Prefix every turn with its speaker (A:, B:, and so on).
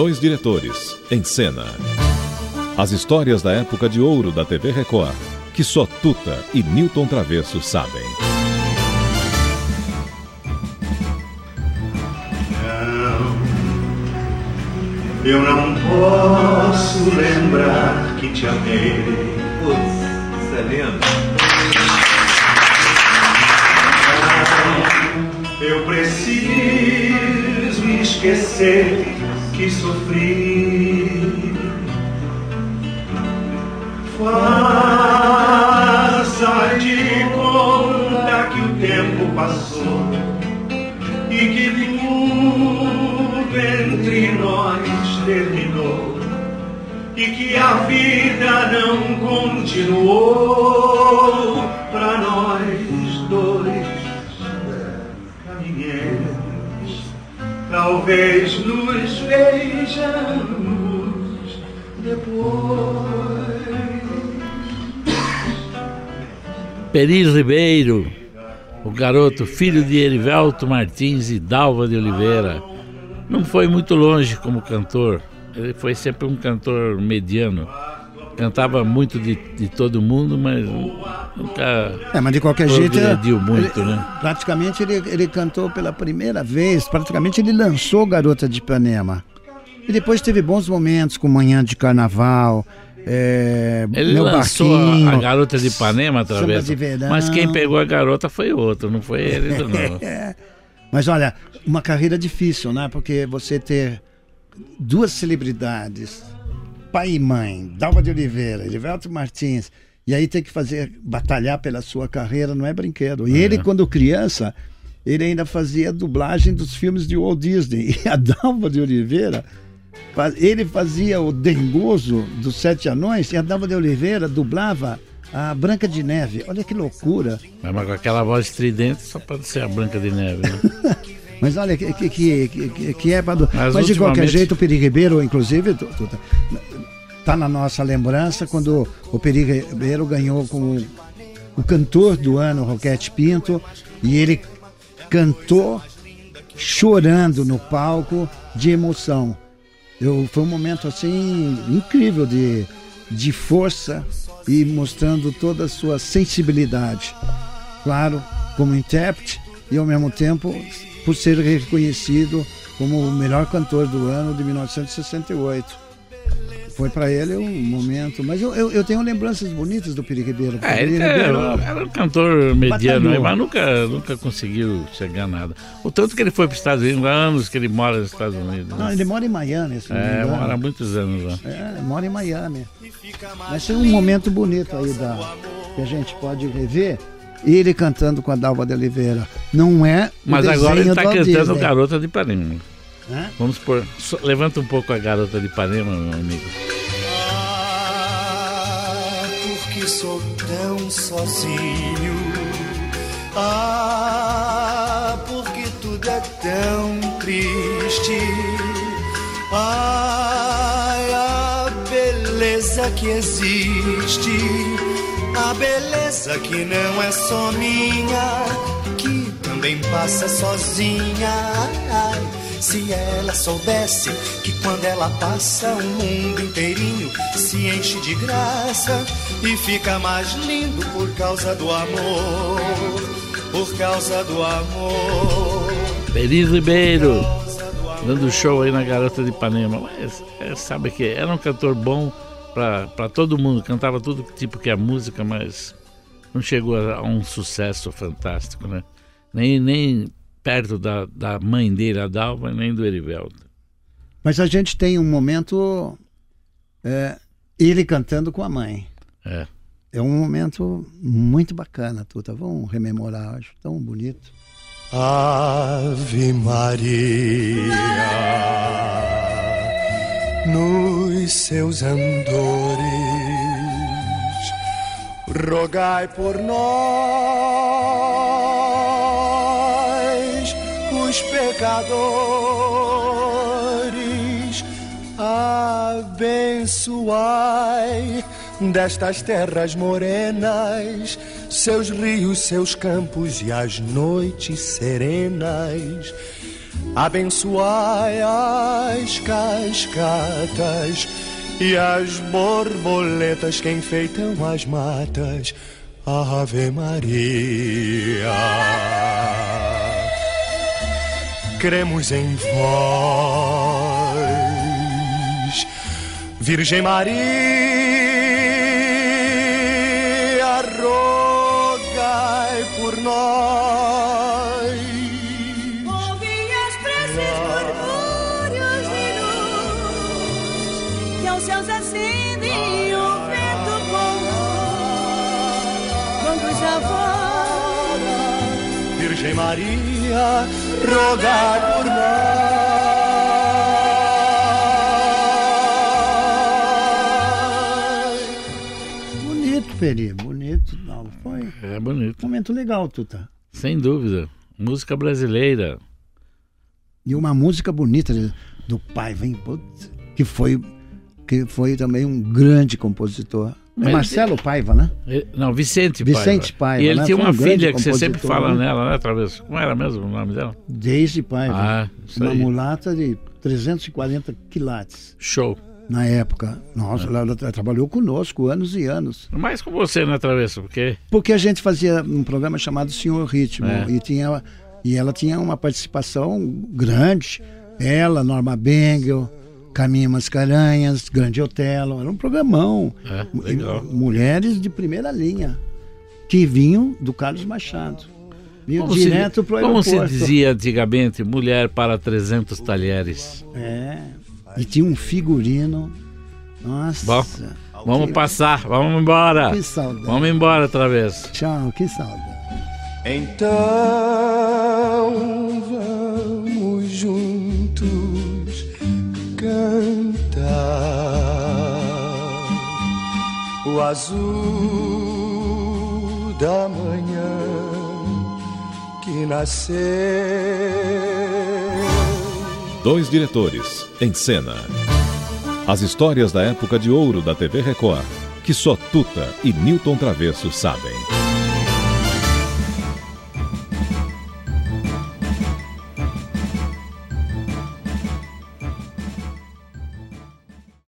A: dois diretores, em cena. As histórias da época de ouro da TV Record, que só Tuta e Newton Travesso sabem.
B: Eu não posso lembrar que te amei.
C: Putz, isso é lindo.
B: Eu preciso esquecer que sofri. Faça de conta que o tempo passou e que tudo entre nós terminou e que a vida não continuou para nós dois caminheiros. Talvez nos vejamos depois.
D: Peri Ribeiro, o garoto filho de Erivelto Martins e Dalva de Oliveira. Não foi muito longe como cantor, ele foi sempre um cantor mediano. Cantava muito de, de todo mundo, mas nunca.
E: É, mas de qualquer jeito.
D: muito,
E: ele-
D: né?
E: Praticamente ele, ele cantou pela primeira vez, praticamente ele lançou Garota de Ipanema. E depois teve bons momentos com Manhã de Carnaval, é,
D: Ele
E: Meu
D: lançou a-
E: Barquinho.
D: a, garota de Ipanema através.
E: de.
D: Mas quem pegou a garota foi outro, não foi ele, não.
E: É. Mas olha, uma carreira difícil, né? Porque você ter duas celebridades, pai e mãe, Dalva de Oliveira, Edivelto Martins, e aí ter que fazer, batalhar pela sua carreira, não é brinquedo. E ele, quando criança, ele ainda fazia dublagem dos filmes de Walt Disney. E a Dalva de Oliveira, ele fazia o Dengoso dos Sete Anões, e a Dalva de Oliveira dublava a Branca de Neve. Olha que loucura.
D: Mas com aquela voz estridente só pode ser a Branca de Neve. Né?
E: Mas olha, que, que, que, que- é. do-
D: Mas
E: Mas, de qualquer jeito, o Peri Ribeiro, inclusive, tu- tu- tá- tá na nossa lembrança quando o Peri Ribeiro ganhou com o cantor do ano, Roquete Pinto, e ele cantou chorando no palco de emoção. Eu, foi um momento assim incrível de, de força e mostrando toda a sua sensibilidade. Claro, como intérprete e ao mesmo tempo por ser reconhecido como o melhor cantor do ano de 1968. Foi para ele um momento. Mas eu, eu, eu tenho lembranças bonitas do Piri Ribeiro.
D: É, ele
E: Piri
D: era,
E: Ribeiro-
D: era um cantor mediano,
E: Batalhou.
D: mas nunca, nunca conseguiu chegar a nada. O tanto que ele foi para os Estados Unidos, há anos que ele mora nos Estados Unidos. né?
E: Não, ele mora em Miami, se
D: É, mora há muitos anos lá.
E: É, mora em Miami. Mas tem um momento bonito aí da, que a gente pode rever. Ele cantando com a Dalva de Oliveira. Não é o
D: Mas agora ele está cantando
E: Disney.
D: Garota de Ipanema.
E: Hã?
D: Vamos por. levanta um pouco a Garota de Ipanema, meu amigo.
B: Ah, porque sou tão sozinho. Ah, porque tudo é tão triste. Ai, a beleza que existe. A beleza que não é só minha, que também passa sozinha. Se ela soubesse que quando ela passa o mundo inteirinho se enche de graça e fica mais lindo por causa do amor, por causa do amor.
D: Peri Ribeiro, dando show aí na Garota de Ipanema. Mas é, sabe que era um cantor bom para todo mundo, cantava tudo tipo que é música, mas não chegou a, a um sucesso fantástico, né? Nem, nem perto da, da mãe dele, a Dalva, nem do Erivelto.
E: Mas a gente tem um momento. é, ele cantando com a mãe.
D: É.
E: É um momento muito bacana, Tuta. Vamos rememorar, acho tão bonito.
B: Ave Maria, nos seus andores, rogai por nós, pecadores, abençoai destas terras morenas, seus rios, seus campos e as noites serenas. Abençoai, ai, as cascatas e as borboletas que enfeitam as matas. Ave Maria. Cremos em vós, Virgem Maria, Virgem Maria, rogai por nós.
E: Bonito, Peri, bonito. Não, foi
D: É bonito.
E: um momento legal, Tuta.
D: Sem dúvida. Música brasileira.
E: E uma música bonita do hein? Putz, que foi que foi também um grande compositor. É
D: Mas-
E: Marcelo Paiva, né?
D: Eh, Não, Vicente
E: Vicente Paiva,
D: E ele
E: né?
D: tinha uma
E: um
D: filha que você sempre fala
E: né?
D: nela, né, Travesso? Como era mesmo o nome dela?
E: Desde Paiva.
D: Ah, isso
E: uma
D: aí.
E: mulata de 340 quilates
D: Show.
E: na época. Nossa, ela, ela trabalhou conosco anos e anos.
D: Mais com você, né, Travesso? Porque
E: Porque a gente fazia um programa chamado Senhor Ritmo
D: É.
E: e tinha e ela tinha uma participação grande. Ela, Norma Bengel, Caminha Mascarenhas, Grande Otelo, era um programão.
D: É, legal.
E: Mulheres de primeira linha que vinham do Carlos Machado. Vinham
D: Como
E: direto para o
D: Como
E: aeroporto.
D: se dizia antigamente, mulher para 300 talheres.
E: É. E tinha um figurino. Nossa.
D: Bom, Vamos
E: Que-
D: passar, vamos embora.
E: Que saudade.
D: Vamos embora, Travesso.
E: Tchau, que saudade.
B: Então o azul da manhã que nasceu.
A: Dois diretores, em cena. As histórias da época de ouro da TV Record, que só Tuta e Newton Travesso sabem.